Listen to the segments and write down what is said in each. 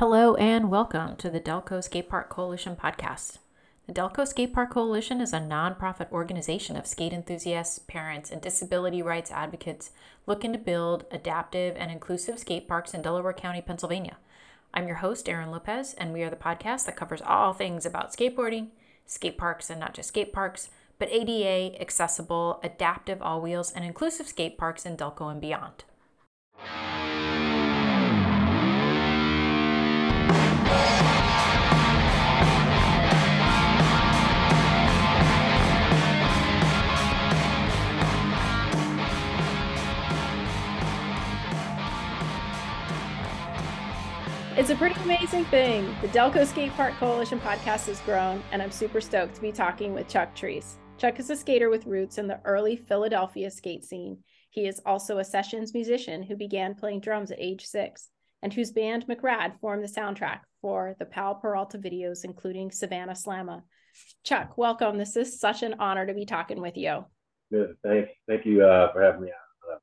Hello and welcome to the Delco Skate Park Coalition podcast. The Delco Skate Park Coalition is a nonprofit organization of skate enthusiasts, parents, and disability rights advocates looking to build adaptive and inclusive skate parks in Delaware County, Pennsylvania. I'm your host, Erin Lopez, and we are the podcast that covers all things about skateboarding, skate parks, and not just skate parks, but ADA, accessible, adaptive all wheels, and inclusive skate parks in Delco and beyond. It's a pretty amazing thing. The Delco Skate Park Coalition podcast has grown, and I'm super stoked to be talking with Chuck Treece. Chuck is a skater with roots in the early Philadelphia skate scene. He is also a sessions musician who began playing drums at age six, and whose band McRad formed the soundtrack for the Powell Peralta videos, including Savannah Slamma. Chuck, welcome. This is such an honor to be talking with you. Good. Thank, thank you uh, for having me out.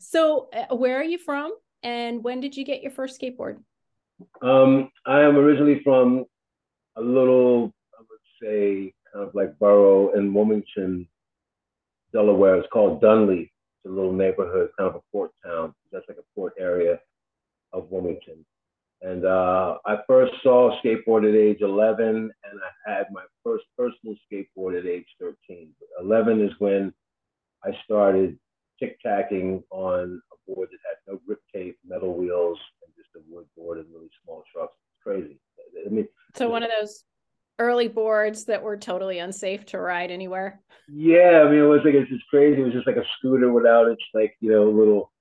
So, uh, where are you from, and when did you get your first skateboard? Um, I am originally from a little, I would say, kind of like borough in Wilmington, Delaware. It's called Dunley. It's a little neighborhood, kind of a port town. That's like a port area of Wilmington. And uh, I first saw skateboard at age 11, and I had my first personal skateboard at age 13. 11 is when I started tic tacking on a board that had no grip tape, metal wheels, the wood board and really small trucks. It's crazy. I mean, so one of those early boards that were totally unsafe to ride anywhere. Yeah, I mean, it was like it's just crazy. It was just like a scooter without its like you know little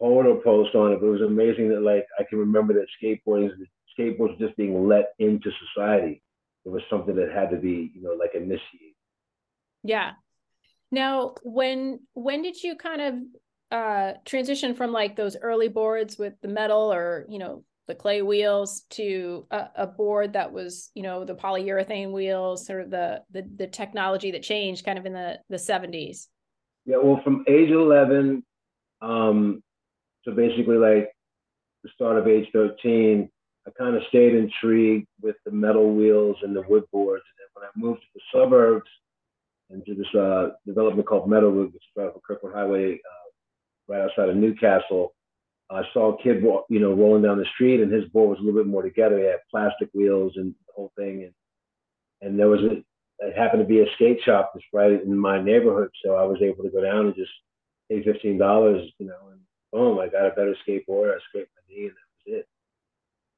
holder post on it. But it was amazing that like I can remember that skateboarding, skateboards just being let into society. It was something that had to be you know like initiated. Yeah. Now, when when did you kind of uh, transition from like those early boards with the metal or you know the clay wheels to a, a, board that was you know the polyurethane wheels sort of the, the the technology that changed kind of in the the 70s yeah well from age 11 um so basically like the start of age 13 i kind of stayed intrigued with the metal wheels and the wood boards and then when i moved to the suburbs and to this uh, development called Meadowood, which is right off of Kirkwood Highway, uh, right outside of Newcastle. I saw a kid, walk, you know, rolling down the street, and his board was a little bit more together. He had plastic wheels and the whole thing, and and there was a it happened to be a skate shop that's right in my neighborhood, so I was able to go down and just pay fifteen dollars, you know, and boom, I got a better skateboard. I scraped my knee, and that was it.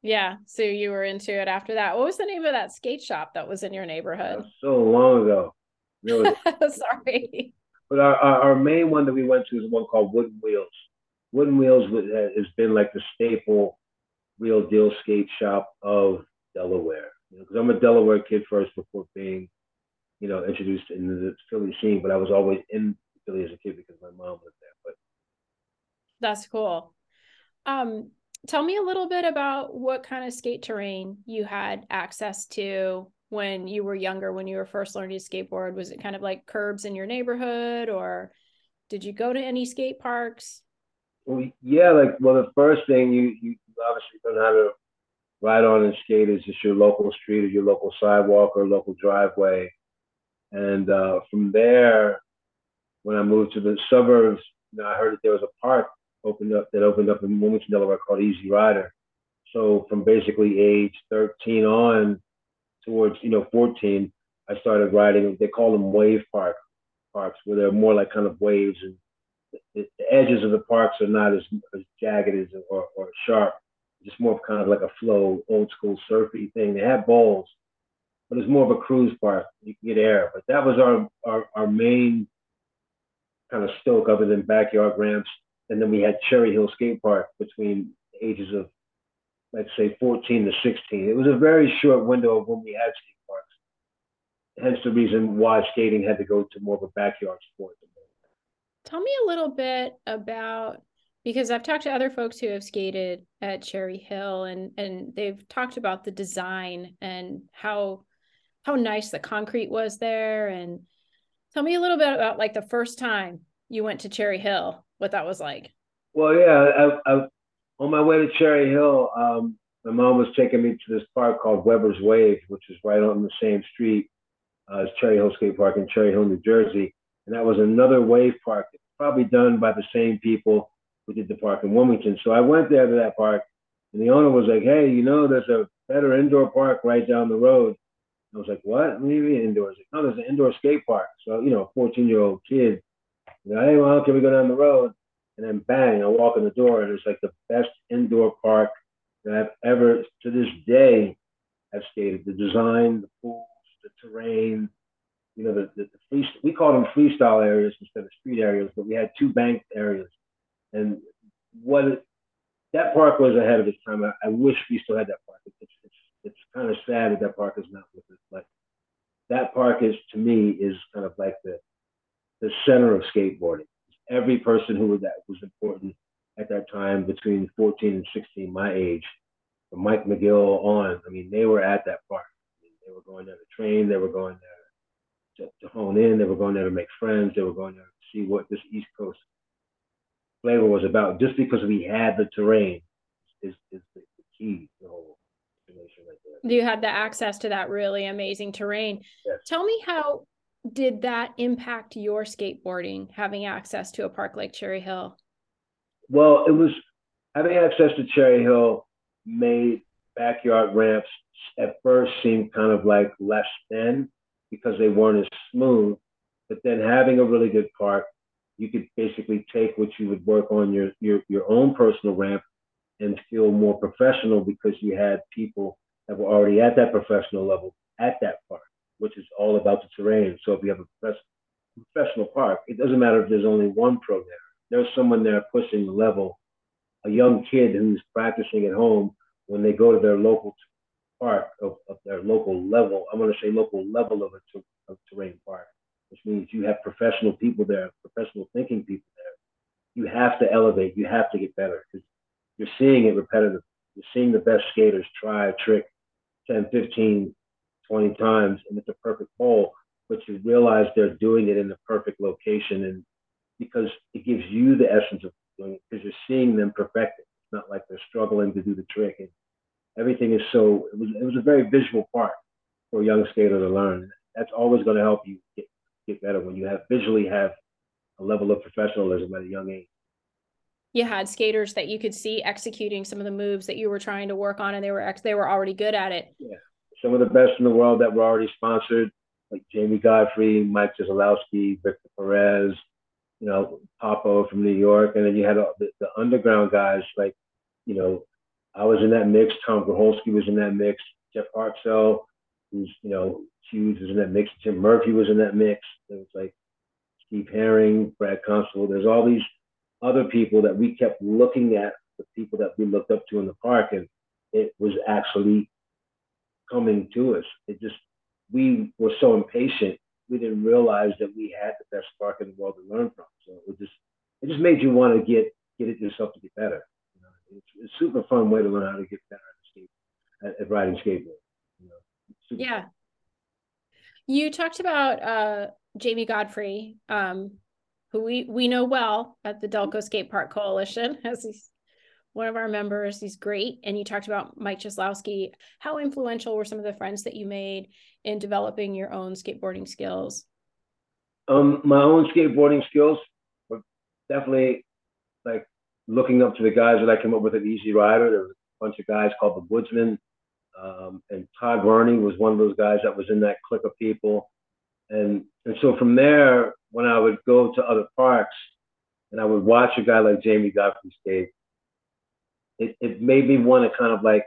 Yeah, so you were into it after that. What was the name of that skate shop that was in your neighborhood? so long ago. Really? Sorry. But our, our, our, main one that we went to is one called Wooden Wheels. Wooden Wheels has been like the staple real deal skate shop of Delaware. Because you know, I'm a Delaware kid first before being, you know, introduced into the Philly scene. But I was always in Philly as a kid because my mom lived there. But that's cool. Um, tell me a little bit about what kind of skate terrain you had access to when you were younger when you were first learning to skateboard was it kind of like curbs in your neighborhood or did you go to any skate parks well yeah like well the first thing you you obviously learn how to ride on and skate is just your local street or your local sidewalk or local driveway and uh, from there when i moved to the suburbs you know, i heard that there was a park opened up that opened up in wilmington delaware called easy rider so from basically age 13 on towards you know 14, I started riding. They call them wave park parks, where they're more like kind of waves, and the, edges of the parks are not as, as jagged as or, or sharp. Just more of kind of like a flow, old school surfy thing. They have bowls, but it's more of a cruise park. You can get air, but that was our our, our main kind of stoke, other than backyard ramps. And then we had Cherry Hill Skate Park between the ages of let's say 14 to 16. It was a very short window of when we had skate parks. Hence the reason why skating had to go to more of a backyard sport. Tell me a little bit about because I've talked to other folks who have skated at Cherry Hill and and they've talked about the design and how how nice the concrete was there and tell me a little bit about like the first time you went to Cherry Hill, what that was like. Well, yeah, I, I, on my way to Cherry Hill, um, my mom was taking me to this park called Weber's Wave, which is right on the same street uh, as Cherry Hill Skate Park in Cherry Hill, New Jersey. And that was another wave park, probably done by the same people who did the park in Wilmington. So I went there to that park, and the owner was like, "Hey, you know, there's a better indoor park right down the road." I was like, "What? What do you mean indoors?" Like, no, there's an indoor skate park. So you know, a 14 year old kid, you know, hey, well, can we go down the road? And then bang, I walk in the door, and it's like the best indoor park that I've ever, to this day, have skated. The design, the pools, the terrain, you know, the, the, the free, we call them freestyle areas instead of street areas, but we had two banked areas. And what that park was ahead of its time. I, I wish we still had that park. It's, it's, it's kind of sad that that park is not with us, but that park is, to me, is kind of like the, the center of skateboarding. Every person who was that was important at that time between 14 and 16, my age, from Mike McGill on. I mean, they were at that park. I mean, they were going there to train. They were going there to, to, hone in. They were going there to make friends. They were going there to see what this East Coast flavor was about. Just because we had the terrain is, is the, the key to the whole destination right there. You had the access to that really amazing terrain. Yes. Tell me how did that impact your skateboarding having access to a park like Cherry Hill? Well, it was having access to Cherry Hill made backyard ramps at first seem kind of like less than because they weren't as smooth. But then having a really good park, you could basically take what you would work on your your your own personal ramp and feel more professional because you had people that were already at that professional level at that park, which is all about the terrain. So if you have a professional park, it doesn't matter if there's only one pro there there's someone there pushing the level, a young kid who's practicing at home when they go to their local park of, of their local level. I'm going to say local level of a ter- of terrain park, which means you have professional people there, professional thinking people there. You have to elevate. You have to get better because you're seeing it repetitive. You're seeing the best skaters try a trick 10, 15, 20 times, and it's a perfect hole. But you realize they're doing it in the perfect location and because it gives you the essence of doing it because you're seeing them perfect it. It's not like they're struggling to do the trick. And everything is so, it was, it was a very visual part for a young skater to learn. That's always going to help you get, get better when you have visually have a level of professionalism at a young age. You had skaters that you could see executing some of the moves that you were trying to work on, and they were ex- they were already good at it. Yeah, some of the best in the world that were already sponsored, like Jamie Godfrey, Mike Jesiolowski, Victor Perez, you know, Popo from New York, and then you had the, the underground guys like, you know, I was in that mix. Tom Groholski was in that mix. Jeff Hartzell, who's you know huge, was in that mix. Tim Murphy was in that mix. There was like Steve Herring, Brad Constable. There's all these other people that we kept looking at, the people that we looked up to in the park, and it was actually coming to us. It just we were so impatient we didn't realize that we had the best park in the world to learn from. So it just it just made you want to get get it yourself to get better. It's, it's a super fun way to learn how to get better at, skate, at, at riding skateboard. You know, yeah. Fun. You talked about uh, Jamie Godfrey, um, who we we know well at the Delco Skate Park Coalition, as he's one of our members. He's great. And you talked about Mike Jesiolowski. How influential were some of the friends that you made in developing your own skateboarding skills? Um, my own skateboarding skills were definitely like looking up to the guys that I came up with at Easy Rider. There was a bunch of guys called the Woodsmen. Um, and Todd Verney was one of those guys that was in that clique of people. And, and so from there, when I would go to other parks and I would watch a guy like Jamie Godfrey skate, it, it made me want to kind of like,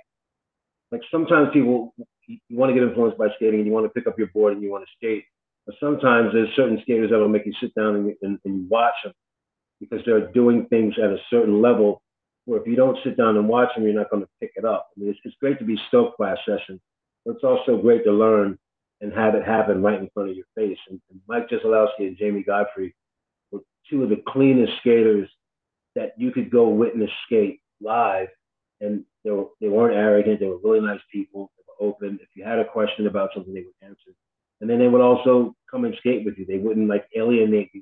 like sometimes people, you want to get influenced by skating and you want to pick up your board and you want to skate. But sometimes there's certain skaters that will make you sit down and, and, and watch them because they're doing things at a certain level where if you don't sit down and watch them, you're not going to pick it up. I mean, it's, it's great to be stoked by a session, but it's also great to learn and have it happen right in front of your face. And, and Mike Jesiolowski and Jamie Godfrey were two of the cleanest skaters that you could go witness skate live, and they were they weren't arrogant. They were really nice people. They were open. If you had a question about something, they would answer. And then they would also come and skate with you. They wouldn't like alienate you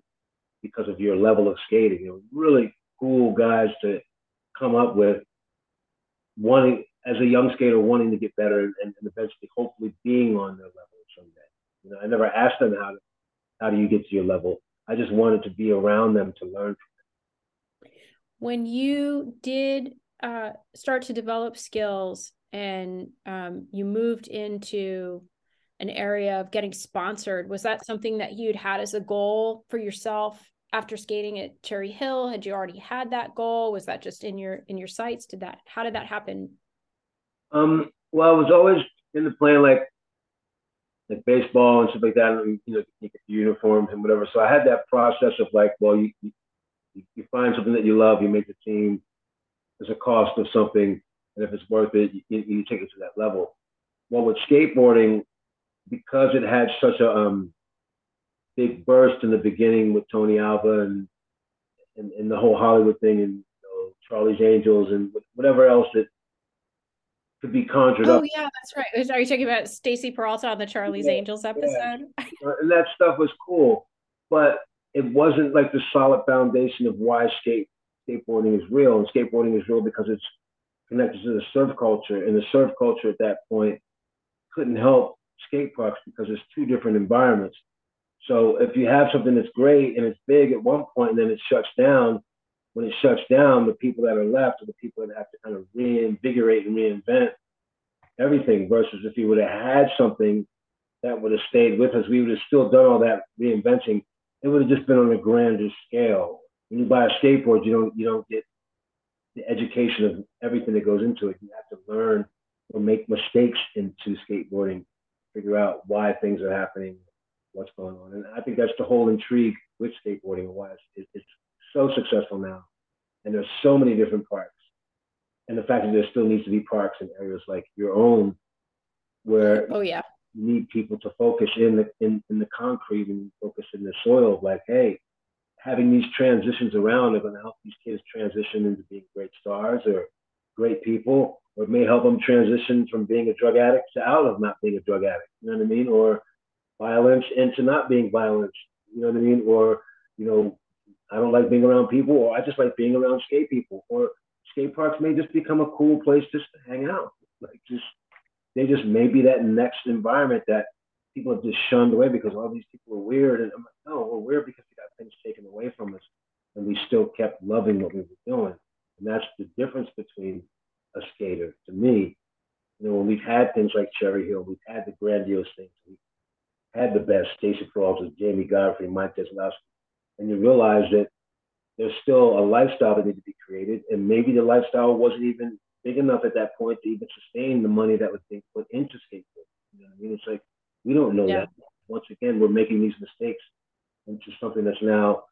because of your level of skating. Were really cool guys to come up with wanting as a young skater wanting to get better and, and eventually hopefully being on their level someday. You know, I never asked them how how do you get to your level. I just wanted to be around them to learn When you did uh, start to develop skills and um, you moved into an area of getting sponsored, was that something that you'd had as a goal for yourself after skating at Cherry Hill? Had you already had that goal? Was that just in your in your sights? Did that how did that happen? Um, well, I was always in the plan like like baseball and stuff like that, and you know, you uniforms and whatever. So I had that process of like, well, you, you you find something that you love, you make the team. There's a cost of something, and if it's worth it, you, you take it to that level. Well, with skateboarding, because it had such a um, big burst in the beginning with Tony Alva and, and, and the whole Hollywood thing and you know, Charlie's Angels and whatever else that could be conjured oh, up. Oh yeah, that's right. Are you talking about Stacy Peralta on the Charlie's yeah, Angels episode? Yeah. Uh, and that stuff was cool, but it wasn't like the solid foundation of why skate skateboarding is real. And skateboarding is real because it's connected to the surf culture, and the surf culture at that point couldn't help skate parks because it's two different environments. So if you have something that's great and it's big at one point and then it shuts down, when it shuts down, the people that are left are the people that have to kind of reinvigorate and reinvent everything versus if you would have had something that would have stayed with us, we would have still done all that reinventing. It would have just been on a grander scale. When you buy a skateboard, you don't you don't get the education of everything that goes into it. You have to learn or make mistakes into skateboarding, figure out why things are happening, what's going on. And I think that's the whole intrigue with skateboarding and why it's, it's so successful now. And there's so many different parks. And the fact that there still needs to be parks in areas like your own where oh yeah you need people to focus in the in, in the concrete and focus in the soil like hey having these transitions around are going to help these kids transition into being great stars or great people or it may help them transition from being a drug addict to out of not being a drug addict you know what i mean or violence into not being violent you know what i mean or you know I don't like being around people, or I just like being around skate people, or skate parks may just become a cool place just to hang out. Like just they just may be that next environment that people have just shunned away because all these people are weird. And I'm like, no, we're weird because we got things taken away from us, and we still kept loving what we were doing. And that's the difference between a skater to me. You know, when we've had things like Cherry Hill, we've had the grandiose things, we've had the best Stacy Peralta, Jamie Godfrey, Mike Jesiolowski, and you realize that there's still a lifestyle that needs to be created, and maybe the lifestyle wasn't even big enough at that point to even sustain the money that was being put into skateboarding. You know I mean? It's like we don't know yeah. that. Once again, we're making these mistakes into something that's now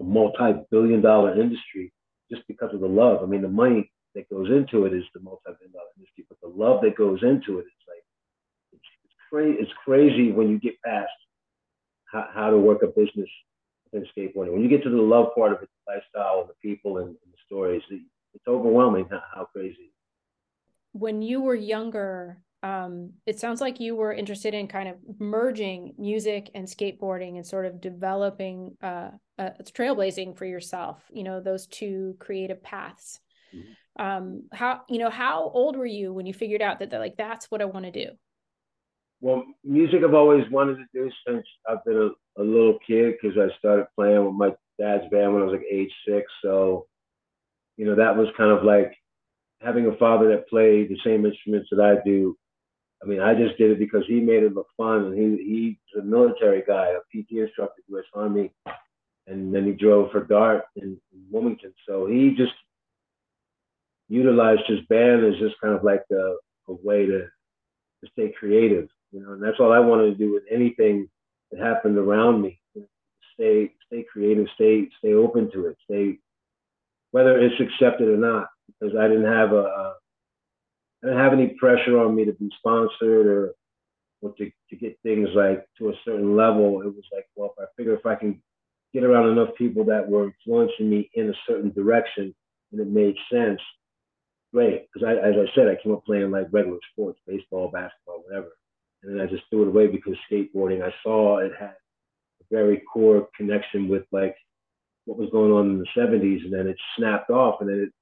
a multi-billion dollar industry just because of the love. I mean, the money that goes into it is the multi-billion dollar industry, but the love that goes into it, it's like crazy. It's crazy when you get past how, how to work a business in skateboarding. When you get to the love part of it, the lifestyle, and the people, and, and the stories, it's overwhelming how, how, crazy. When you were younger, um, it sounds like you were interested in kind of merging music and skateboarding and sort of developing uh, uh, trailblazing for yourself. You know, those two creative paths. Mm-hmm. Um, how you know how old were you when you figured out that, that like that's what I want to do? Well, music I've always wanted to do since I've been a, a little kid because I started playing with my dad's band when I was like age six. So, you know, that was kind of like having a father that played the same instruments that I do. I mean, I just did it because he made it look fun, and he he's a military guy, a PT instructor, U.S. Army, and then he drove for Dart in, in Wilmington. So he just utilized his band as just kind of like a, a way to to stay creative you know, and that's all I wanted to do with anything that happened around me. Stay, stay creative, stay, stay open to it, stay, whether it's accepted or not, because I didn't have a, I didn't have any pressure on me to be sponsored or, or to, to get things like to a certain level. It was like, well, if I figure if I can get around enough people that were influencing me in a certain direction and it made sense, great. Because I, as I said, I came up playing like regular sports, baseball, basketball, whatever and I just threw it away because skateboarding. I saw it had a very core connection with like what was going on in the 70s, and then it snapped off, and then it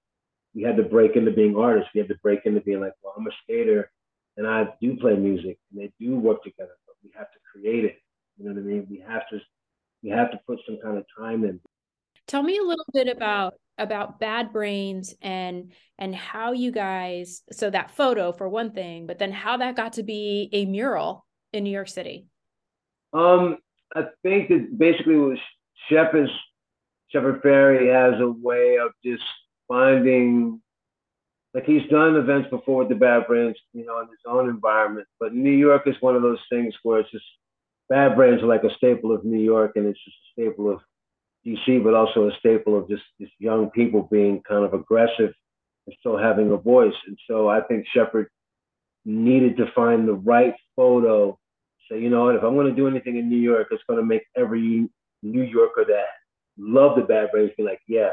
we had to break into being artists. We had to break into being like, well, I'm a skater and I do play music and they do work together, but we have to create it. You know what I mean? We have to we have to put some kind of time in. Tell me a little bit about about Bad Brains and and how you guys so that photo for one thing, but then how that got to be a mural in New York City. Um, I think that basically was Shepard Shepard Fairey has a way of just finding like he's done events before with the Bad Brains, you know, in his own environment. But New York is one of those things where it's just Bad Brains are like a staple of New York, and it's just a staple of DC, but also a staple of just, just young people being kind of aggressive and still having a voice. And so I think Shepard needed to find the right photo. Say, you know what, if I'm going to do anything in New York, it's going to make every New Yorker that loved the Bad Brains be like, yeah,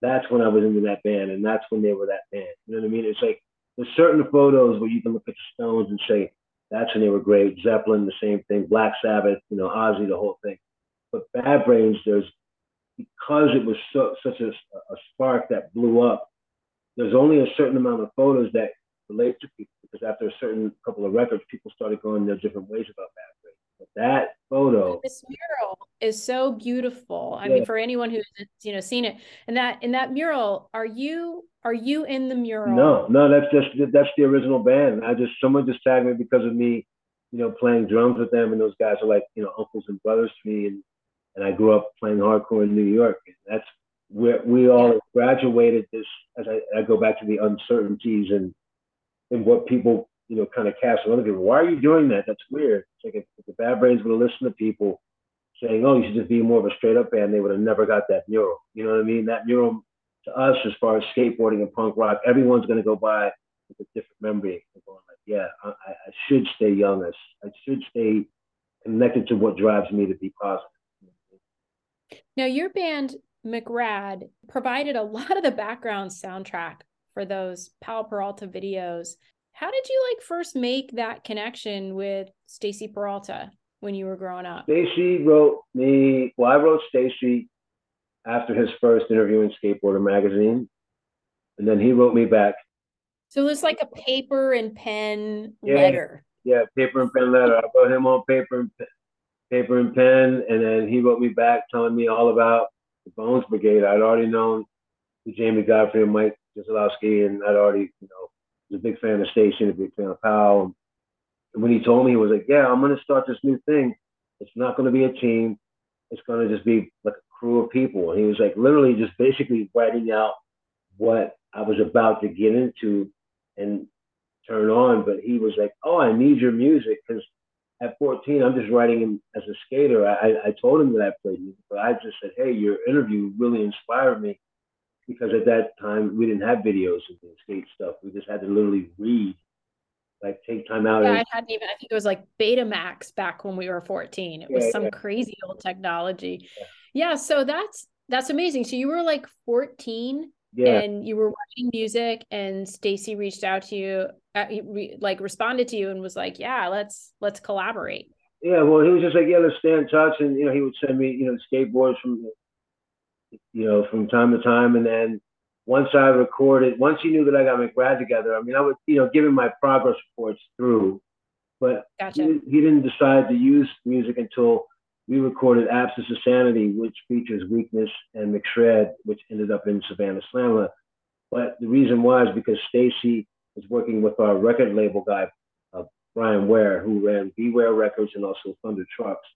that's when I was into that band, and that's when they were that band. You know what I mean? It's like there's certain photos where you can look at the Stones and say that's when they were great. Zeppelin, the same thing. Black Sabbath, you know, Ozzy, the whole thing. But Bad Brains, there's because it was so, such a, a spark that blew up. There's only a certain amount of photos that relate to people because after a certain couple of records, people started going their different ways about that. But that photo, this mural is so beautiful. I yeah. mean, for anyone who's you know seen it, and that in that mural, are you are you in the mural? No, no, that's just that's the original band. I just someone just tagged me because of me, you know, playing drums with them, and those guys are like you know uncles and brothers to me, and and I grew up playing hardcore in New York. And that's where we all graduated this. As I, I, go back to the uncertainties and and what people you know kind of cast on other people. Why are you doing that? That's weird. It's like if, if the Bad Brains would have listened to people saying, "Oh, you should just be more of a straight up band," they would have never got that mural. You know what I mean? That mural to us, as far as skateboarding and punk rock, everyone's going to go by with a different memory. And going like, yeah, I, I should stay young. I, I should stay connected to what drives me to be positive. Now, your band McRad provided a lot of the background soundtrack for those Powell Peralta videos. How did you like first make that connection with Stacy Peralta when you were growing up? Stacy wrote me. Well, I wrote Stacy after his first interview in Skateboarder magazine, and then he wrote me back. So it was like a paper and pen yeah, letter. Yeah, paper and pen letter. I wrote him on paper and pen, paper and pen, and then he wrote me back telling me all about the Bones Brigade. I'd already known Jamie Godfrey and Mike Jesiolowski, and I'd already, you know, was a big fan of Station, a big fan of Powell. And when he told me, he was like, "Yeah, I'm going to start this new thing. It's not going to be a team. It's going to just be like a crew of people." And he was like, literally, just basically writing out what I was about to get into and turn on. But he was like, "Oh, I need your music because at 14, I'm just writing him as a skater. I, I told him that I played music, but I just said, hey, your interview really inspired me because at that time we didn't have videos of the skate stuff. We just had to literally read, like take time out. Yeah, and- I hadn't even. I think it was like Betamax back when we were 14. It was yeah, some yeah. crazy old technology. Yeah. yeah, so that's that's amazing. So you were like 14 yeah. and you were watching music and Stacy reached out to you uh, re, like responded to you and was like yeah let's let's collaborate yeah well he was just like yeah let's stay in touch and you know he would send me you know skateboards from you know from time to time and then once I recorded once he knew that I got McRad together I mean I would you know give him my progress reports through but gotcha. he, he didn't decide to use music until we recorded Absence of Sanity, which features Weakness and McShred, which ended up in Savannah Slamma. But the reason why is because Stacy was working with our record label guy, uh, Brian Ware, who ran Beware Records and also Thunder Trucks.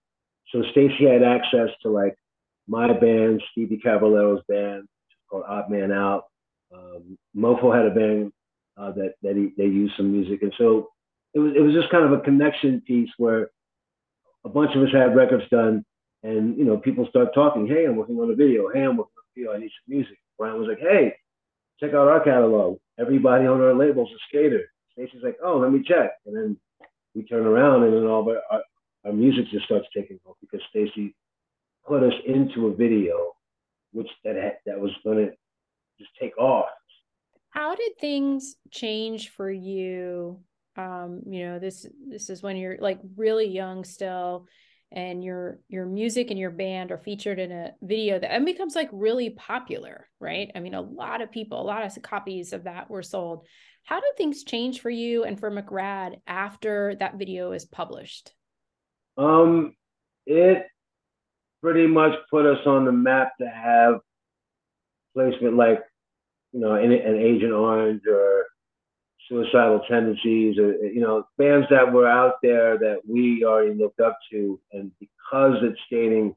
So Stacy had access to like my band, Stevie Caballero's band, called Odd Man Out. Um, Mofo had a band uh, that that he, they used some music, and so it was it was just kind of a connection piece where a bunch of us had records done, and you know, people start talking. Hey, I'm working on a video. Hey, I'm working on a video. I need some music. Brian was like, Hey, check out our catalog. Everybody on our label's a skater. Stacy's like, Oh, let me check. And then we turn around, and then all of our, our music just starts taking off because Stacy put us into a video, which that had, that was going to just take off. How did things change for you um you know this this is when you're like really young still and your your music and your band are featured in a video that and becomes like really popular right? I mean a lot of people a lot of copies of that were sold. How do things change for you and for mcrad after that video is published? Um it pretty much put us on the map to have placement like you know an, an agent orange or suicidal tendencies or you know bands that were out there that we already looked up to. And because it's skating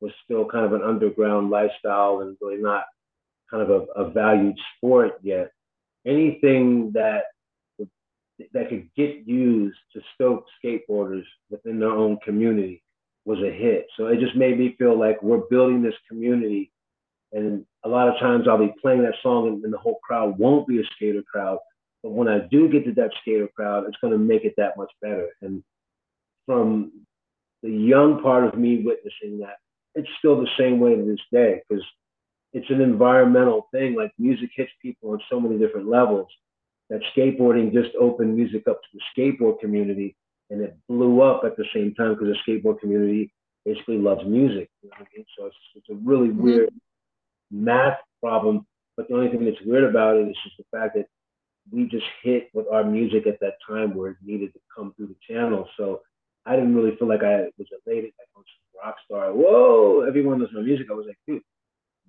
was still kind of an underground lifestyle and really not kind of a, a valued sport yet. Anything that that could get used to stoke skateboarders within their own community was a hit. So it just made me feel like we're building this community. And a lot of times I'll be playing that song and, and the whole crowd won't be a skater crowd but when I do get to that skater crowd, it's going to make it that much better. And from the young part of me witnessing that, it's still the same way to this day because it's an environmental thing. Like music hits people on so many different levels. That skateboarding just opened music up to the skateboard community, and it blew up at the same time because the skateboard community basically loves music. You know I mean? So it's, it's a really mm-hmm. weird math problem. But the only thing that's weird about it is just the fact that we just hit with our music at that time where it needed to come through the channel. So I didn't really feel like I was elated, I was a rock star. Whoa, everyone knows my music. I was like, dude,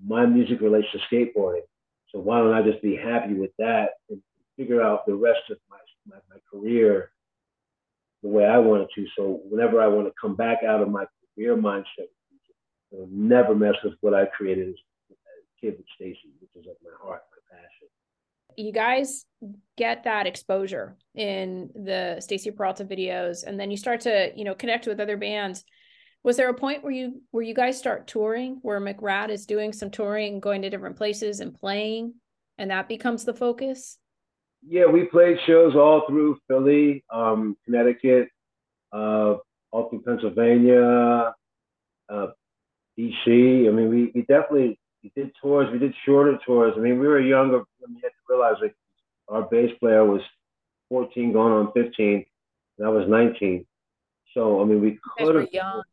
my music relates to skateboarding. So why don't I just be happy with that and figure out the rest of my, my, my career the way I wanted to. So whenever I want to come back out of my career mindset, it'll never mess with what I created as a kid with Stacy, which is like my heart, my passion you guys get that exposure in the Stacy Peralta videos and then you start to, you know, connect with other bands. Was there a point where you where you guys start touring where McRad is doing some touring, going to different places and playing and that becomes the focus? Yeah, we played shows all through Philly, um, Connecticut, uh, all through Pennsylvania, uh, DC. I mean, we, we definitely we did tours. We did shorter tours. I mean, we were younger. I mean, you have to realize like our bass player was 14 going on 15, and I was 19. So I mean, we could have. young.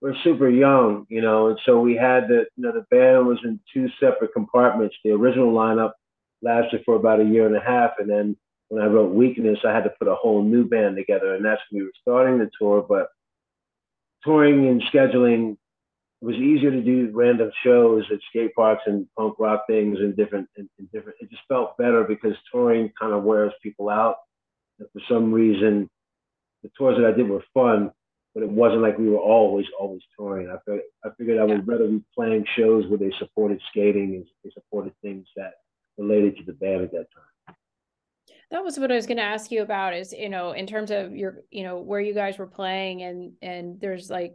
We're super young, you know, and so we had the you know the band was in two separate compartments. The original lineup lasted for about a year and a half, and then when I wrote Weakness, I had to put a whole new band together, and that's when we were starting the tour. But touring and scheduling it was easier to do random shows at skate parks and punk rock things and different and, and different. It just felt better because touring kind of wears people out. And for some reason, the tours that I did were fun, but it wasn't like we were always always touring. I figured I figured I would rather be playing shows where they supported skating and they supported things that related to the band at that time. That was what I was going to ask you about. Is you know in terms of your you know where you guys were playing and and there's like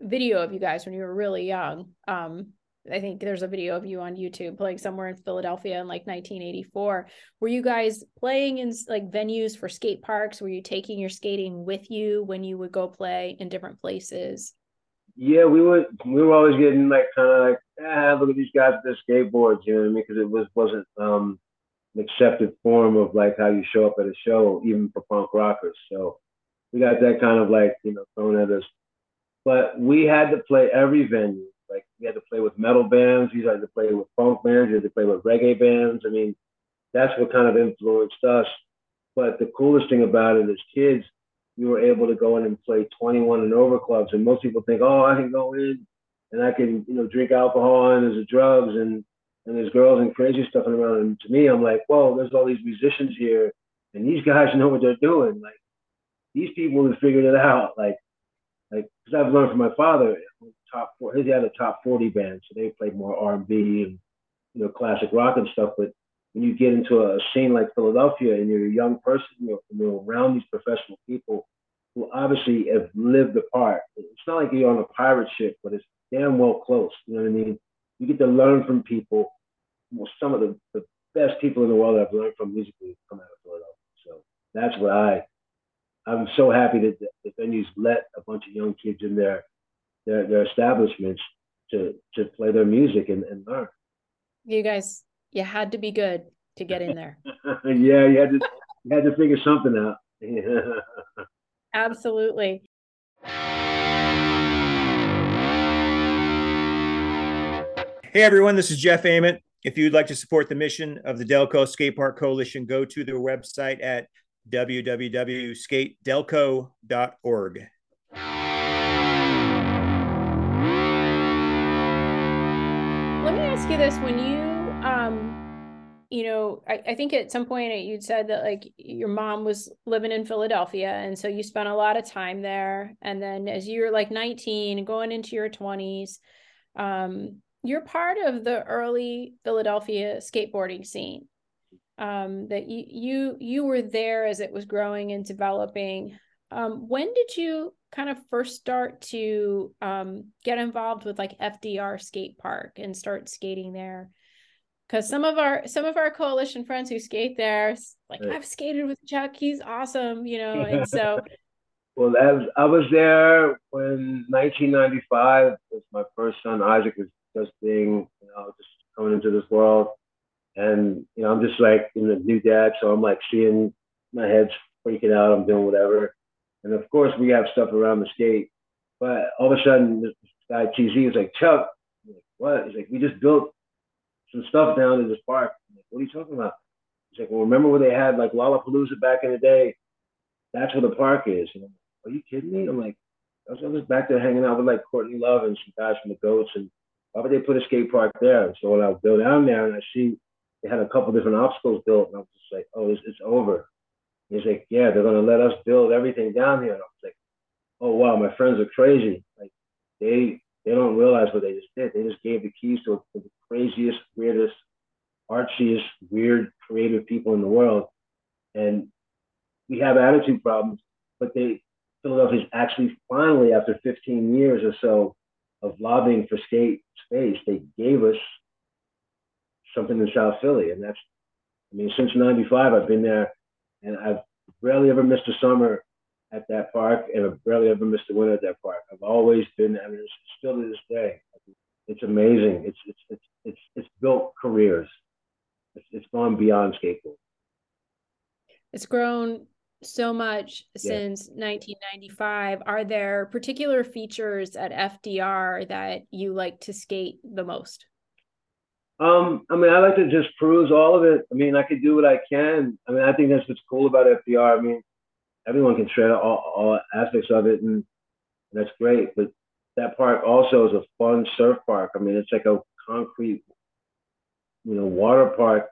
video of you guys when you were really young. Um, I think there's a video of you on YouTube playing somewhere in Philadelphia in like 1984. Were you guys playing in like venues for skate parks? Were you taking your skating with you when you would go play in different places? Yeah, we would. We were always getting like kind of like, ah, look at these guys with their skateboards. You know what I mean? Because it was wasn't um, an accepted form of like how you show up at a show, even for punk rockers. So we got that kind of like you know thrown at us but we had to play every venue. Like we had to play with metal bands, we had to play with funk bands, we had to play with reggae bands. I mean, that's what kind of influenced us. But the coolest thing about it is kids, we were able to go in and play 21 and over clubs. And most people think, oh, I can go in and I can, you know, drink alcohol and there's drugs and and there's girls and crazy stuff around. And to me, I'm like, whoa, there's all these musicians here, and these guys know what they're doing. Like these people have figured it out. Like like because I've learned from my father, top four, he had a top forty band, so they played more R and B and you know classic rock and stuff. But when you get into a scene like Philadelphia and you're a young person, you're, you're around these professional people who obviously have lived the part. It's not like you're on a pirate ship, but it's damn well close. You know what I mean? You get to learn from people. Well, some of the, the best people in the world I've learned from musically come out of Philadelphia. So that's what I I'm so happy that the venues let a bunch of young kids in their their, their establishments to to play their music and, and learn. You guys, you had to be good to get in there. yeah, you had to you had to figure something out. Absolutely. Hey everyone, this is Jeff Ament. If you'd like to support the mission of the Delco Skate Park Coalition, go to their website at www.skatedelco.org. Let me ask you this: When you, um, you know, I, I think at some point you'd said that like your mom was living in Philadelphia, and so you spent a lot of time there. And then as you were like 19, going into your 20s, um, you're part of the early Philadelphia skateboarding scene. Um, that you you you were there as it was growing and developing. Um, when did you kind of first start to um, get involved with like FDR skate park and start skating there? Because some of our some of our coalition friends who skate there, like I've skated with Chuck, he's awesome, you know, and so. well, was, I was there when 1995 was my first son Isaac was just being, you know, just coming into this world. And, you know, I'm just like in the new dad. So I'm like seeing my head's freaking out. I'm doing whatever. And of course, we have stuff around the skate. But all of a sudden, this guy TZ was like, Chuck, like, what? He's like, we just built some stuff down in this park. I'm like, what are you talking about? He's like, well, remember where they had like Lollapalooza back in the day? That's where the park is. And I'm like, are you kidding me? I'm like, I was, I was back there hanging out with like Courtney Love and some guys from the Goats and why would they put a skate park there? So when I go down there and I see they had a couple different obstacles built, and I was just like, oh, it's, it's over. And he's like, yeah, they're gonna let us build everything down here. And I was like, oh wow, my friends are crazy. Like they they don't realize what they just did. They just gave the keys to the craziest, weirdest, archiest, weird, creative people in the world. And we have attitude problems, but they Philadelphia's actually finally, after 15 years or so, of lobbying for skate space, they gave us something in South Philly. And that's, I mean, since 95, I've been there and I've rarely ever missed a summer at that park and I've rarely ever missed a winter at that park. I've always been, I mean, it's still to this day. It's amazing. It's, it's, it's, it's, it's built careers. It's, it's gone beyond skateboard. It's grown so much yeah. since 1995. Are there particular features at FDR that you like to skate the most? Um, I mean, I like to just cruise all of it. I mean, I could do what I can. I mean, I think that's what's cool about FDR. I mean, everyone can shred all, all aspects of it, and, and that's great. But that park also is a fun surf park. I mean, it's like a concrete, you know, water park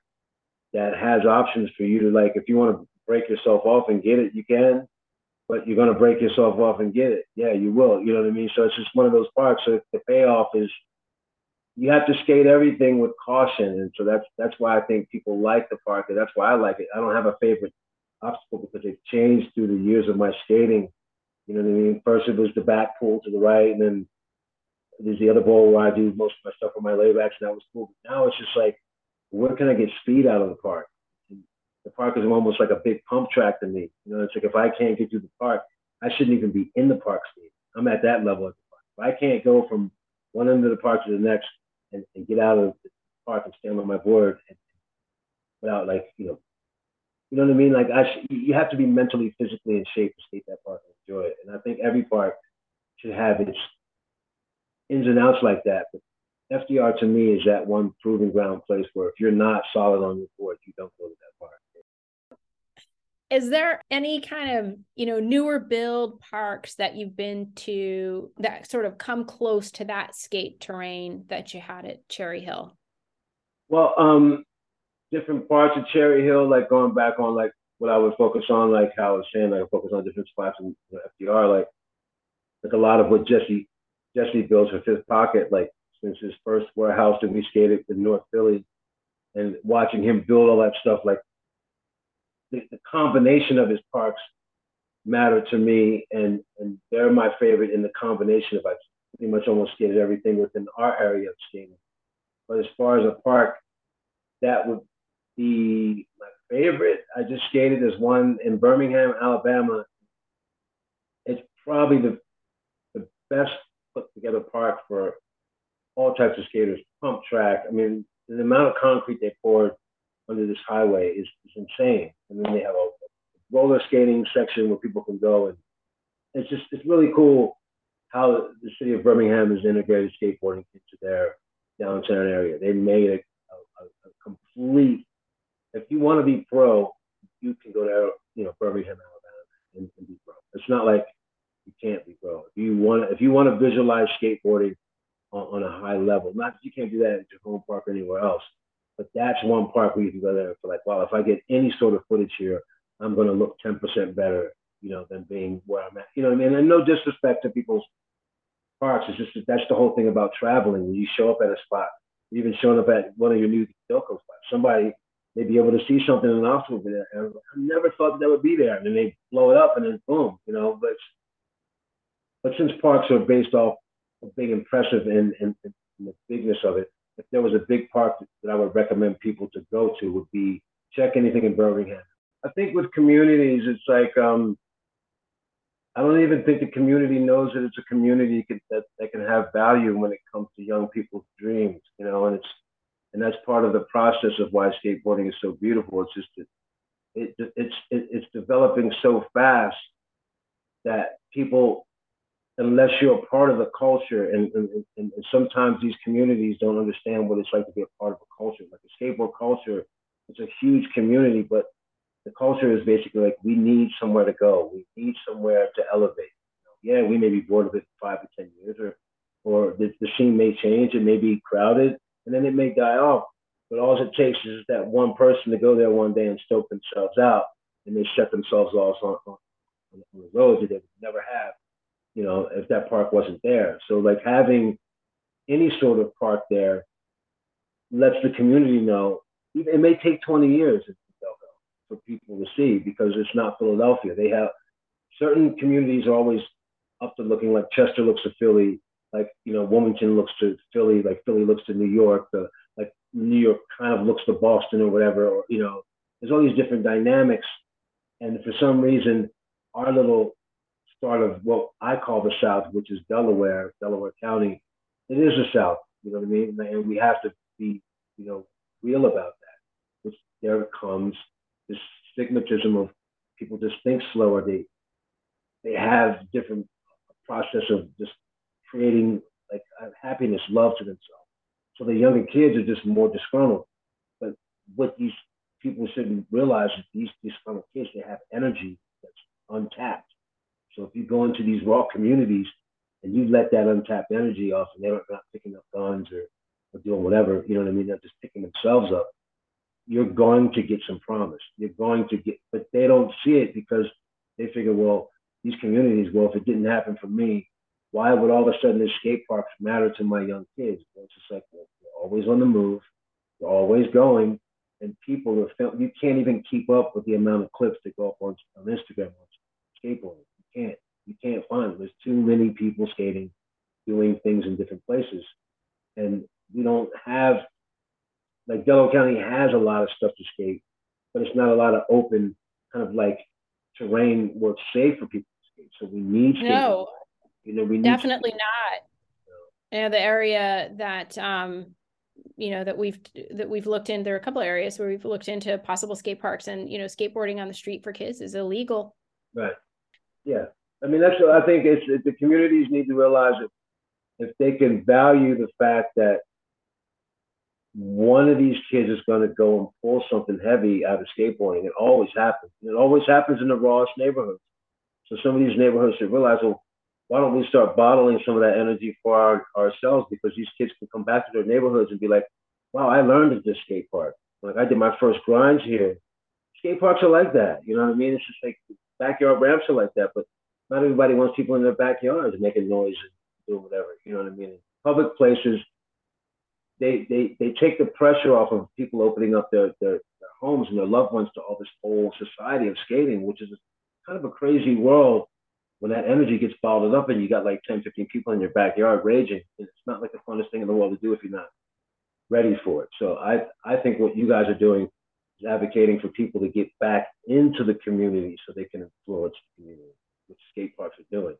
that has options for you to like. If you want to break yourself off and get it, you can, but you're gonna break yourself off and get it. Yeah, you will. You know what I mean? So it's just one of those parks. So the payoff is you have to skate everything with caution, and so that's that's why I think people like the park, and that's why I like it. I don't have a favorite obstacle because they've changed through the years of my skating. You know what I mean? First it was the back pool to the right, and then there's the other bowl where I do most of my stuff on my laybacks, and that was cool. But now it's just like, where can I get speed out of the park? the park is almost like a big pump track to me. You know, it's like if I can't get through the park, I shouldn't even be in the park state. I'm at that level at the park. If I can't go from one end of the park to the next and, and get out of the park and stand on my board and, without like, you know, you know what I mean? Like I, sh- you have to be mentally, physically in shape to skate that park and enjoy it. And I think every park should have its ins and outs like that. But FDR to me is that one proving ground place where if you're not solid on your board, you don't go to that park is there any kind of you know newer build parks that you've been to that sort of come close to that skate terrain that you had at cherry hill? Well um different parts of cherry hill like going back on like what i would focus on like how i was saying like I focus on different spots in fdr like like a lot of what jesse jesse builds for fifth pocket like since his first warehouse that we skated in north philly and watching him build all that stuff like the, the combination of his parks matter to me, and and they're my favorite in the combination of I pretty much almost skated everything within our area of skating. But as far as a park, that would be my favorite. I just skated as one in Birmingham, Alabama. It's probably the the best put together park for all types of skaters. Pump track. I mean, the amount of concrete they poured under this highway is, is insane. And then they have a roller skating section where people can go, and it's just it's really cool how the city of Birmingham has integrated skateboarding into their downtown area. They made a, a, a complete. If you want to be pro, you can go to you know Birmingham, Alabama, and, and be pro. It's not like you can't be pro. If you want, if you want to visualize skateboarding on, on a high level, not that you can't do that at your home park or anywhere else, but that's one park where you can go there for like, well, if I get any sort of footage here, I'm going to look 10% better, you know, than being where I'm at. You know what I mean? And no disrespect to people's parks. It's just that's the whole thing about traveling. When you show up at a spot, even showing up at one of your new Delco spots, somebody may be able to see something in an over there. And I never thought that, that would be there. And then they blow it up and then boom, you know. But but since parks are based off of being impressive and, and, and the bigness of it, if there was a big park that I would recommend people to go to would be check anything in Birmingham. I think with communities, it's like um, I don't even think the community knows that it's a community that, that can have value when it comes to young people's dreams, you know, and it's and that's part of the process of why skateboarding is so beautiful. It's just that it, it's it, it's developing so fast that people, unless you're a part of the culture, and, and, and sometimes these communities don't understand what it's like to be a part of a culture. Like a skateboard culture, it's a huge community, but the culture is basically like we need somewhere to go. We need somewhere to elevate. You know, yeah, we may be bored of it for five to ten years, or or the, the scene may change. It may be crowded, and then it may die off. But all it takes is that one person to go there one day and stoke themselves out, and they shut themselves off on, on, on the road that they would never have, you know, if that park wasn't there. So like having any sort of park there lets the community know. It may take 20 years for people to see because it's not Philadelphia. They have certain communities are always up to looking like Chester looks to Philly, like you know Wilmington looks to Philly, like Philly looks to New York, the, like New York kind of looks to Boston or whatever, or you know, there's all these different dynamics, and for some reason, our little start of what I call the South, which is Delaware, Delaware County, it is the South. You know what I mean? And we have to be, you know, real about that. Which there comes this stigmatism of people just think slower. They they have different process of just creating like happiness, love to themselves. So the younger kids are just more disgruntled. But what these people shouldn't realize is these disgruntled kids they have energy that's untapped. So if you go into these raw communities and you let that untapped energy off, and they're not picking up guns or, or doing whatever, you know what I mean? They're just picking themselves up you're going to get some promise. You're going to get, but they don't see it because they figure, well, these communities, well, if it didn't happen for me, why would all of a sudden the skate parks matter to my young kids? Well, it's just like well, you're always on the move, you're always going, and people are you can't even keep up with the amount of clips that go up on, on Instagram on skateboarding. Can't. You can't find. There's too many people skating, doing things in different places, and we don't have like Delaware County has a lot of stuff to skate, but it's not a lot of open kind of like terrain where it's safe for people to skate. So we need skate. No, you know, we definitely not. You know, the area that um, you know that we've that we've looked in, there are a couple of areas where we've looked into possible skate parks, and you know, skateboarding on the street for kids is illegal. Right. Yeah. I mean, that's what I think. It's the communities need to realize that if they can value the fact that one of these kids is going to go and pull something heavy out of skateboarding. It always happens. It always happens in the rawest neighborhoods. So some of these neighborhoods should realize, well, why don't we start bottling some of that energy for our, ourselves? Because these kids can come back to their neighborhoods and be like, wow, I learned at this skate park. Like I did my first grinds here. Skate parks are like that. You know what I mean? It's just like backyard ramps are like that, but not everybody wants people in their backyards making noise and doing whatever. You know what I mean? Public places they, they, they take the pressure off of people opening up their, their, their homes and their loved ones to all this whole society of skating, which is kind of a crazy world when that energy gets bottled up and you got like 10, 15 people in your backyard raging. It's not like the funnest thing in the world to do if you're not ready for it. So I, I think what you guys are doing advocating for people to get back into the community so they can influence the community, which skate parks are doing.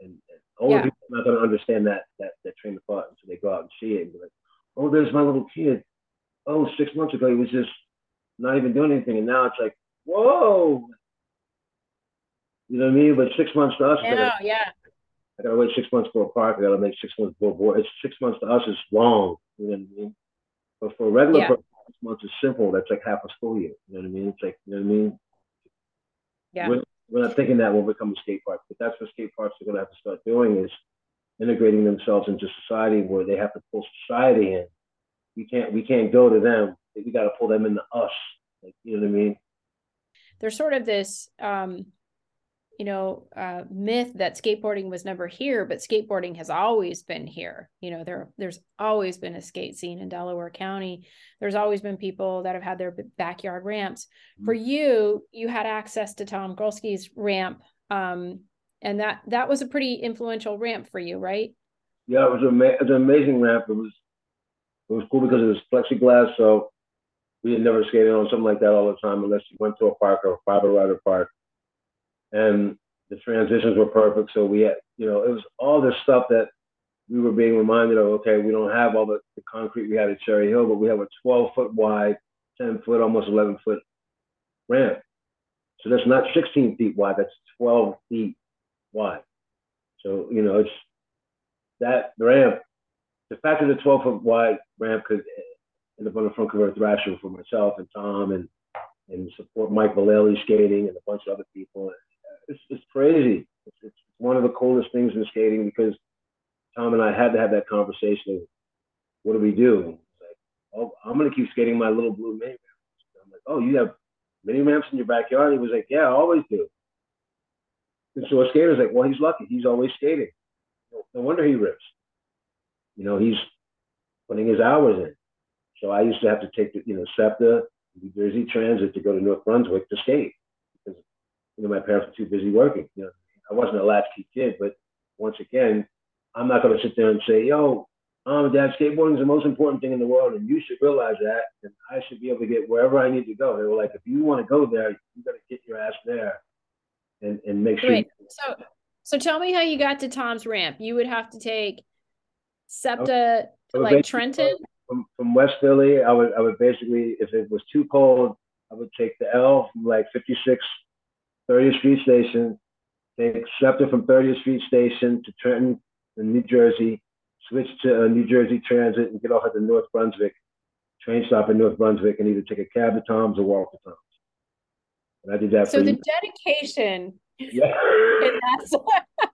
And, and older yeah. people are not going to understand that, that, that train of thought until they go out and see it and be like, oh, there's my little kid. Oh, six months ago he was just not even doing anything, and now it's like, whoa. You know what I mean? But six months to us, yeah, gotta, yeah. I gotta wait six months for a park. I gotta make six months for a board. It's six months to us is long. You know what I mean? But for a regular Yeah. person, six months is simple. That's like half a school year. You know what I mean? It's like, you know what I mean? Yeah. We're, we're not thinking that when we become a skate park, but that's what skate parks are going to have to start doing is integrating themselves into society where they have to pull society in. We can't we can't go to them. We got to pull them into us. Like, you know what I mean? there's sort of this um you know uh myth that skateboarding was never here but skateboarding has always been here. You know there there's always been a skate scene in Delaware County. There's always been people that have had their backyard ramps. For you you had access to Tom Groholski's ramp um and that that was a pretty influential ramp for you right? Yeah, it was, ama- it was an amazing ramp. It was it was cool because it was plexiglass, so we had never skated on something like that all the time unless you went to a park or a private rider park. And the transitions were perfect, so we had, you know, it was all this stuff that we were being reminded of. Okay, we don't have all the, the concrete we had at Cherry Hill, but we have a 12 foot wide, 10 foot, almost 11 foot ramp. So that's not 16 feet wide, that's 12 feet wide. So, you know, it's that ramp, the fact that the 12 foot wide ramp could end up on the front cover of Thrasher for myself and Tom and and support Mike Vallely skating and a bunch of other people. It's, crazy. It's, it's one of the coolest things in skating because Tom and I had to have that conversation of what do we do? Like, oh, I'm going to keep skating my little blue mini ramp. I'm like, oh, you have mini ramps in your backyard? He was like, yeah, I always do. And so a skater's like, well, he's lucky. He's always skating. No wonder he rips. You know, he's putting his hours in. So I used to have to take the, you know, SEPTA, New Jersey Transit to go to North Brunswick to skate you know, my parents were too busy working. You know, I wasn't a latchkey kid, but once again, I'm not going to sit there and say, yo, mom and dad, skateboarding is the most important thing in the world, and you should realize that, and I should be able to get wherever I need to go. They were like, if you want to go there, you got to get your ass there, and and make sure. Wait, so so tell me how you got to Tom's ramp. You would have to take SEPTA to like Trenton. from, from West Philly, I would I would basically, if it was too cold, I would take the L from like 56 30th Street Station, take SEPTA from 30th Street Station to Trenton in New Jersey, switch to uh, New Jersey Transit and get off at the North Brunswick train stop in North Brunswick and either take a cab to Tom's or walk to Tom's. And I did that So for the dedication yeah.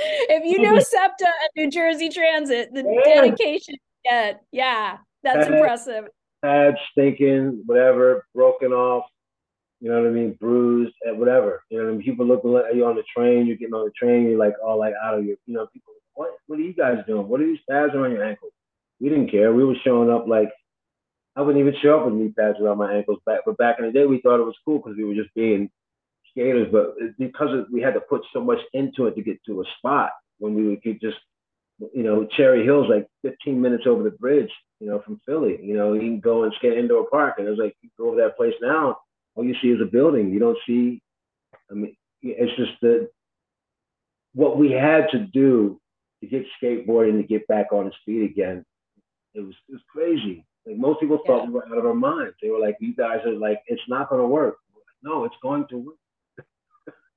If you know SEPTA and New Jersey Transit, the Yeah. dedication you get, yeah, that's Uh, impressive. Had stinking, whatever, broken off, you know what I mean, bruised, and whatever. You know what I mean? People looking at you on the train, you're getting on the train, you're like all like out of your, you know, people, what, what are you guys doing? What are these pads around your ankles? We didn't care. We were showing up like, I wouldn't even show up with knee pads around my ankles back. But back in the day, we thought it was cool because we were just being skaters. But because of, we had to put so much into it to get to a spot when we would just, you know, Cherry Hill's like 15 minutes over the bridge, you know, from Philly. You know, you can go and skate indoor park, and it was like you go over that place now, all you see is a building. You don't see. I mean, it's just the what we had to do to get skateboarding to get back on its feet again. It was it was crazy. Like most people thought Yeah. we were out of our minds. They were like, "You guys are like, it's not going to work." Like, no, it's going to work.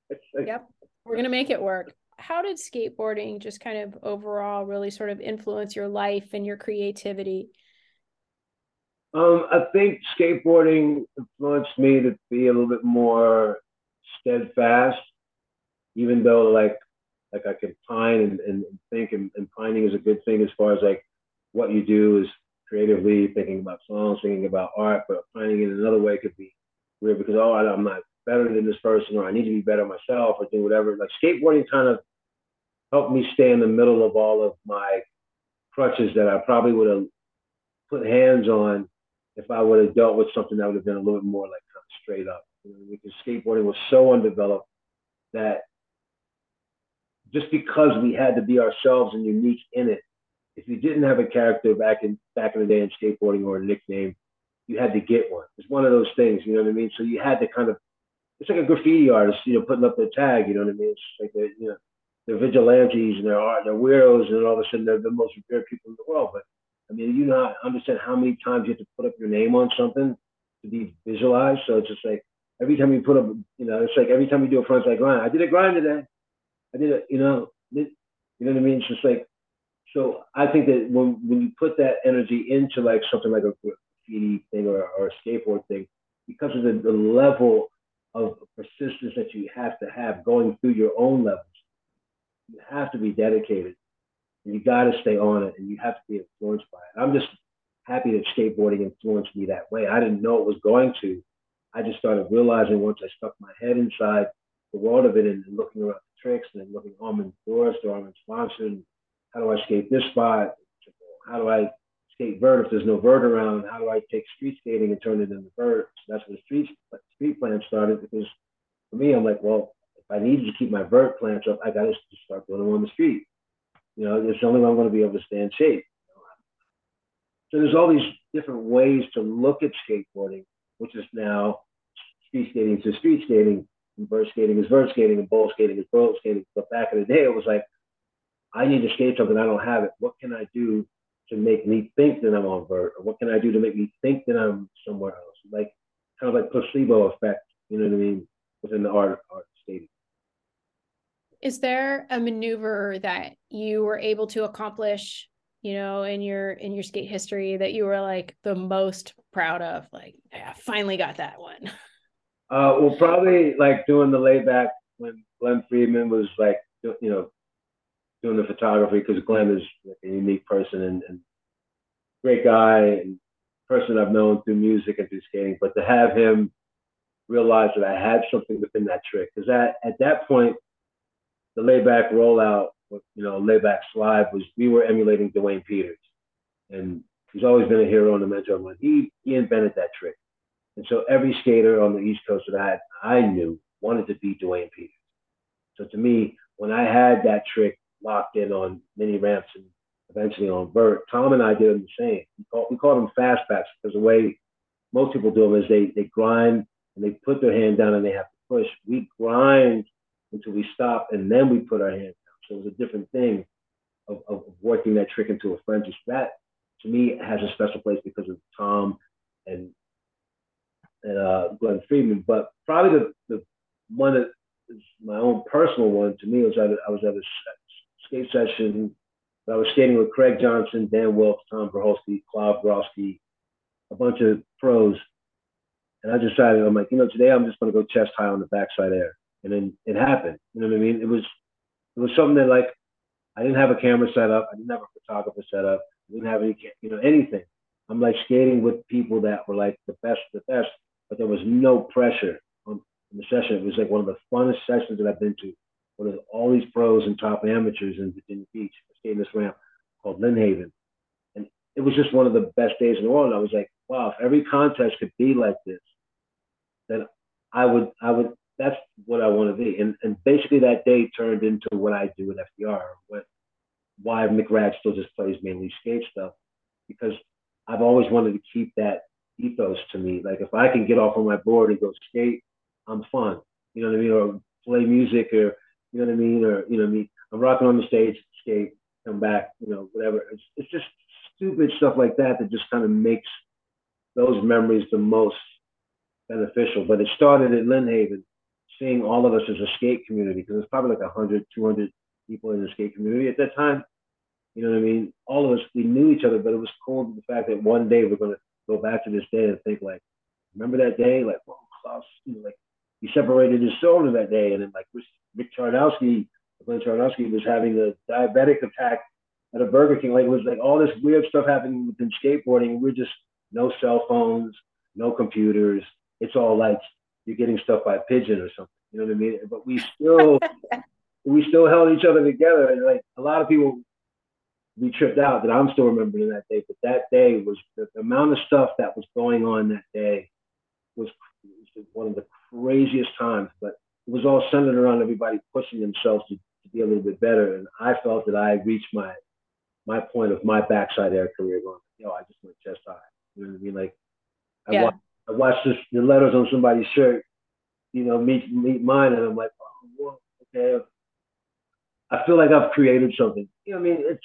like, Yep. We're gonna make it work. How did skateboarding just kind of overall really sort of influence your life and your creativity? Um, I think skateboarding influenced me to be a little bit more steadfast, even though like like I can pine and, and think and, and pining is a good thing as far as like what you do is creatively thinking about songs, thinking about art, but pining in another way could be weird because oh I- I'm not better than this person or I need to be better myself or do whatever. Like skateboarding kind of helped me stay in the middle of all of my crutches that I probably would have put hands on if I would have dealt with something that would have been a little bit more like kind of straight up. You know, because skateboarding was so undeveloped that just because we had to be ourselves and unique in it, if you didn't have a character back in back in the day in skateboarding or a nickname, you had to get one. It's one of those things, you know what I mean? So you had to kind of it's like a graffiti artist, you know, putting up their tag, you know what I mean? It's like they're, you know, they're vigilantes and they're art, they're weirdos, and all of a sudden they're the most revered people in the world. But I mean, you not understand how many times you have to put up your name on something to be visualized. So it's just like every time you put up, you know, it's like every time you do a front frontside grind. I did a grind today. I did it, you know, it, you know what I mean? It's just like so I think that when when you put that energy into like something like a graffiti thing or, or a skateboard thing, because of the, the level of persistence that you have to have going through your own levels, you have to be dedicated. You got to stay on it, and you have to be influenced by it. I'm just happy that skateboarding influenced me that way. I didn't know it was going to. I just started realizing once I stuck my head inside the world of it and looking around the tricks and then looking, oh, I'm endorsed or I'm sponsored how do I skate this spot? How do I skate vert if there's no vert around? How do I take street skating and turn it into vert? So that's when street street plant started because for me, I'm like, well, if I needed to keep my vert plants up, I got to start doing them on the street. You know, it's the only way I'm going to be able to stay in shape. So there's all these different ways to look at skateboarding, which is now street skating to street skating, and vert skating is vert skating, and bowl skating is bowl skating. But back in the day, it was like I need to skate something, I don't have it. What can I do to make me think that I'm on vert? Or what can I do to make me think that I'm somewhere else? Like kind of like placebo effect, you know what I mean, within the art art skating. Is there a maneuver that you were able to accomplish, you know, in your in your skate history that you were like the most proud of? Like, yeah, I finally got that one. Uh, well, probably like doing the layback when Glen Friedman was like, you know, doing the photography because Glen is like a unique person and, and great guy and person I've known through music and through skating. But to have him realize that I had something within that trick, because at, at that point, the layback rollout, you know, layback slide was we were emulating Duane Peters, and he's always been a hero and a mentor mine. He he invented that trick, and so every skater on the East Coast that I had, I knew wanted to be Duane Peters. So to me, when I had that trick locked in on mini ramps and eventually on vert. Tom and I did them the same. We call, we call them fastbacks because the way most people do them is they, they grind and they put their hand down and they have to push. We grind until we stop and then we put our hand down. So it was a different thing of, of working that trick into a frenzy. That to me has a special place because of Tom and and uh, Glen Friedman. But probably the, the one that is my own personal one to me was I, I was at a skate session. I was skating with Craig Johnson, Dan Wilkes, Tom Verholsky, Brosky, a bunch of pros. And I decided, I'm like, you know, today I'm just going to go chest high on the backside air. And then it happened. You know what I mean? It was, it was something that like, I didn't have a camera set up. I didn't have a photographer set up. I didn't have any, you know, anything. I'm like skating with people that were like the best, the best, but there was no pressure on the session. It was like one of the funnest sessions that I've been to One with all these pros and top amateurs in Virginia Beach, skating this ramp called Lynnhaven. And it was just one of the best days in the world. I was like, wow, if every contest could be like this, then I would, I would, that's what I want to be. And, and basically that day turned into what I do at FDR, what, why McRad still just plays mainly skate stuff, because I've always wanted to keep that ethos to me. Like if I can get off on my board and go skate, I'm fun. You know what I mean? Or play music or you know what I mean? Or, you know, me, I'm rocking on the stage, skate, come back, you know, whatever. It's, it's just stupid stuff like that that just kind of makes those memories the most beneficial. But it started at Lynnhaven, seeing all of us as a skate community, because there's probably like 100, 200 people in the skate community at that time. You know what I mean? All of us, we knew each other, but it was cool to the fact that one day we're going to go back to this day and think like, remember that day? Like, well, Klaus, you know, like he separated his shoulder that day, and then like Rick Charnoski, Glenn Charnoski was having a diabetic attack at a Burger King. Like it was like all this weird stuff happening within skateboarding. We're just no cell phones, no computers. It's all like you're getting stuff by a pigeon or something. You know what I mean? But we still we still held each other together. And like a lot of people we tripped out that I'm still remembering that day. But that day was the, the amount of stuff that was going on that day was, was one of the craziest times. But it was all centered around everybody pushing themselves to, to be a little bit better. And I felt that I reached my my point of my backside air career going, yo, I just went chest high. You know what I mean? Like I, yeah. watched, I watched this, the letters on somebody's shirt, you know, meet meet mine, and I'm like, oh, whoa, okay. I feel like I've created something. You know I mean? It's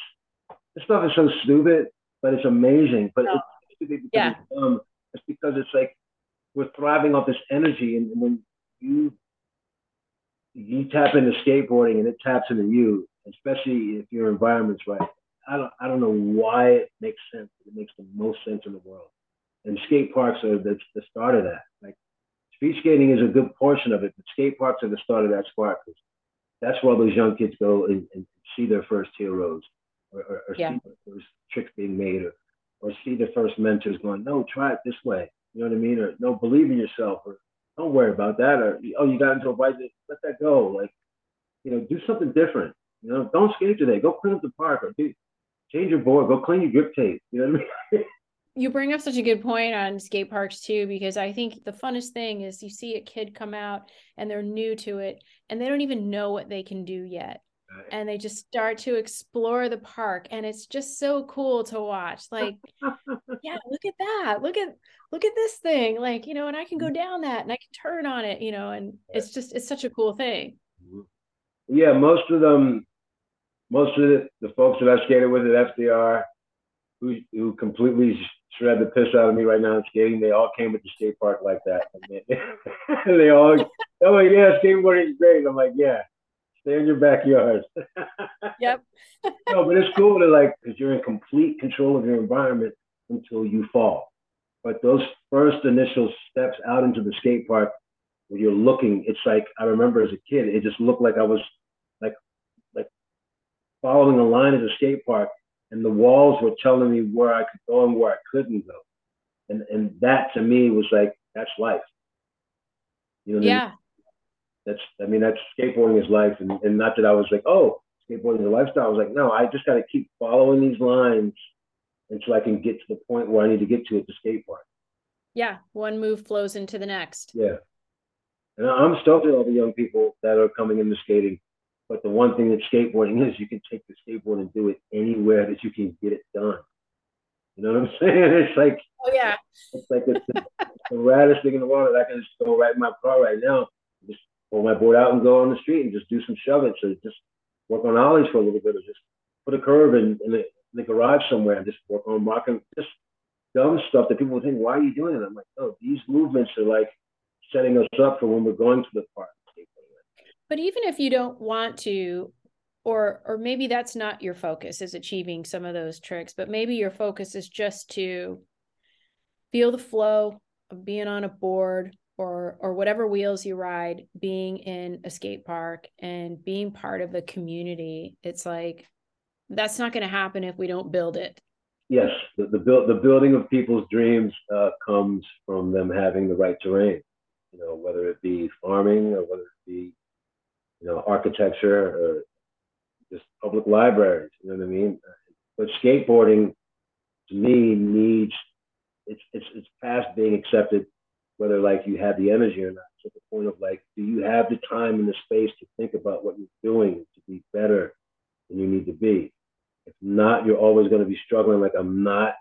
this stuff is so stupid, but it's amazing. But it's oh. stupid because yeah. it's dumb. It's because it's like we're thriving off this energy, and when you you tap into skateboarding and it taps into you, especially if your environment's right. I don't I don't know why it makes sense. It makes the most sense in the world. And skate parks are the, the start of that. Like speed skating is a good portion of it, but skate parks are the start of that spark. That's where those young kids go and, and see their first heroes or, or, or yeah. see their first tricks being made or, or see their first mentors going, no, try it this way. You know what I mean? Or no, believe in yourself or don't worry about that. Or, oh, you got into a bike, let that go. Like, you know, do something different. You know, don't skate today. Go clean up the park or do, change your board. Go clean your grip tape. You know what I mean? you bring up such a good point on skate parks too because i think the funnest thing is you see a kid come out and they're new to it and they don't even know what they can do yet. And they just start to explore the park and it's just so cool to watch. Like yeah look at that. Look at look at this thing. Like you know and i can go down that and i can turn on it you know and it's just it's such a cool thing. Mm-hmm. yeah most of them most of the, the folks that i skated with at fdr who who completely shred the piss out of me right now in skating. They all came at the skate park like that. And they, they all, oh like, yeah, skateboarding is great. I'm like, yeah, stay in your backyard. yep. no, but it's cool to like, because you're in complete control of your environment until you fall. But those first initial steps out into the skate park, where you're looking, it's like I remember as a kid, it just looked like I was like like following a line at a skate park and the walls were telling me where I could go and where I couldn't go. And and that to me was like that's life. You know yeah. I mean? That's I mean that's skateboarding is life and, and not that I was like, oh, skateboarding is a lifestyle. I was like, no, I just gotta keep following these lines until I can get to the point where I need to get to at the skate park. Yeah, one move flows into the next. Yeah. And I'm stoked at all the young people that are coming into skating but the one thing that skateboarding is, you can take the skateboard and do it anywhere that you can get it done. You know what I'm saying? It's like, oh yeah, it's like it's the, the raddest thing in the world that I can just go right in my car right now, just pull my board out and go on the street and just do some shoving. So just work on ollies for a little bit, or just put a curve in, in, the, in the garage somewhere and just work on marking just dumb stuff that people think, why are you doing it? I'm like, oh, these movements are like setting us up for when we're going to the park. But even if you don't want to, or or maybe that's not your focus is achieving some of those tricks, but maybe your focus is just to feel the flow of being on a board or or whatever wheels you ride, being in a skate park and being part of the community. It's like that's not going to happen if we don't build it. Yes, the the, build, the building of people's dreams uh, comes from them having the right terrain. You know, whether it be farming or whether it be you know, architecture or just public libraries. You know what I mean? But skateboarding, to me, needs it's it's it's past being accepted, whether like you have the energy or not. To the point of like, do you have the time and the space to think about what you're doing to be better than you need to be? If not, you're always going to be struggling. Like I'm not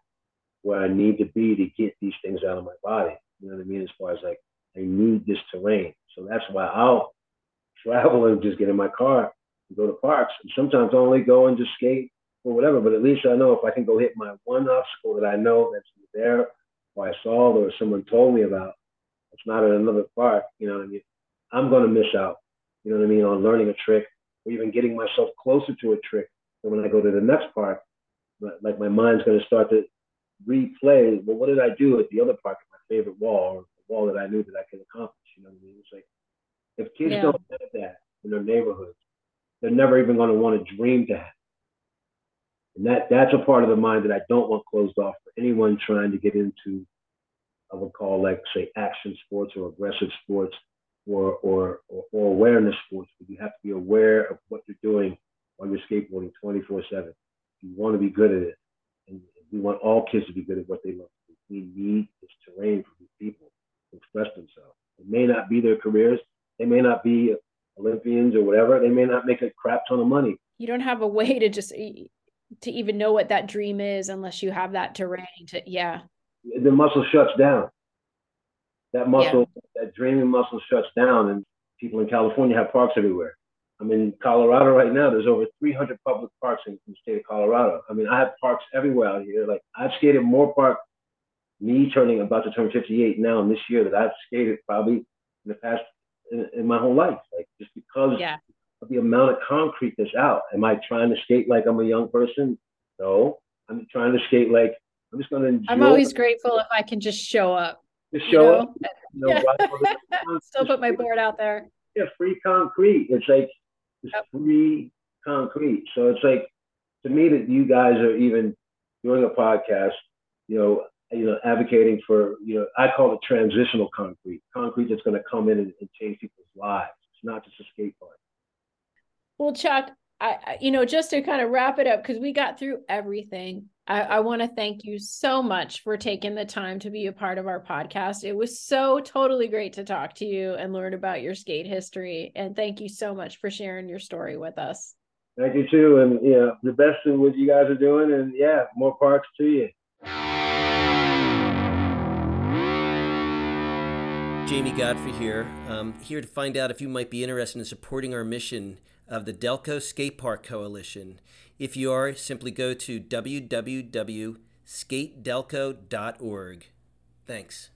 where I need to be to get these things out of my body. You know what I mean? As far as like I need this terrain. So that's why I'll travel and just get in my car and go to parks. And sometimes I only go and just skate or whatever, but at least I know if I can go hit my one obstacle that I know that's there or I saw or someone told me about, it's not at another park, you know what I mean? I'm going to miss out, you know what I mean, on learning a trick or even getting myself closer to a trick. So when I go to the next park, like my mind's going to start to replay, well, what did I do at the other park my favorite wall or the wall that I knew that I could accomplish? You know what I mean? It's like if kids yeah. don't have that in their neighborhoods, they're never even going to want to dream to have. And that that's a part of the mind that I don't want closed off for anyone trying to get into, I would call like say action sports or aggressive sports or or or, or awareness sports. But you have to be aware of what you're doing while you're skateboarding 24/7. You want to be good at it, and we want all kids to be good at what they love. We need this terrain for these people to express themselves. It may not be their careers, they may not be Olympians or whatever. They may not make a crap ton of money. You don't have a way to just to even know what that dream is unless you have that terrain to yeah. The muscle shuts down. That muscle, yeah. that dreaming muscle shuts down, and people in California have parks everywhere. I'm in Colorado right now. There's over 300 public parks in, in the state of Colorado. I mean, I have parks everywhere out here. Like I've skated more park. Me turning about to turn 58 now, and this year that I've skated probably in the past in, in my whole life, like just because yeah. of the amount of concrete that's out. Am I trying to skate like I'm a young person? No, I'm trying to skate like I'm just going to enjoy. I'm always grateful if I can just show up. Just show you know? up. You know, yeah. Still put my board out there. Yeah, free concrete. It's like it's Yep. free concrete. So it's like to me that you guys are even doing a podcast, you know, you know, advocating for, you know, I call it transitional concrete, concrete that's going to come in and, and change people's lives. It's not just a skate park. Well, Chuck, I, you know, just to kind of wrap it up, because we got through everything. I, I want to thank you so much for taking the time to be a part of our podcast. It was so totally great to talk to you and learn about your skate history. And thank you so much for sharing your story with us. Thank you too, and you know, the best in what you guys are doing, and yeah, more parts to you. Jamie Godfrey here, um, here to find out if you might be interested in supporting our mission of the Delco Skate Park Coalition. If you are, simply go to www.skatedelco.org. Thanks.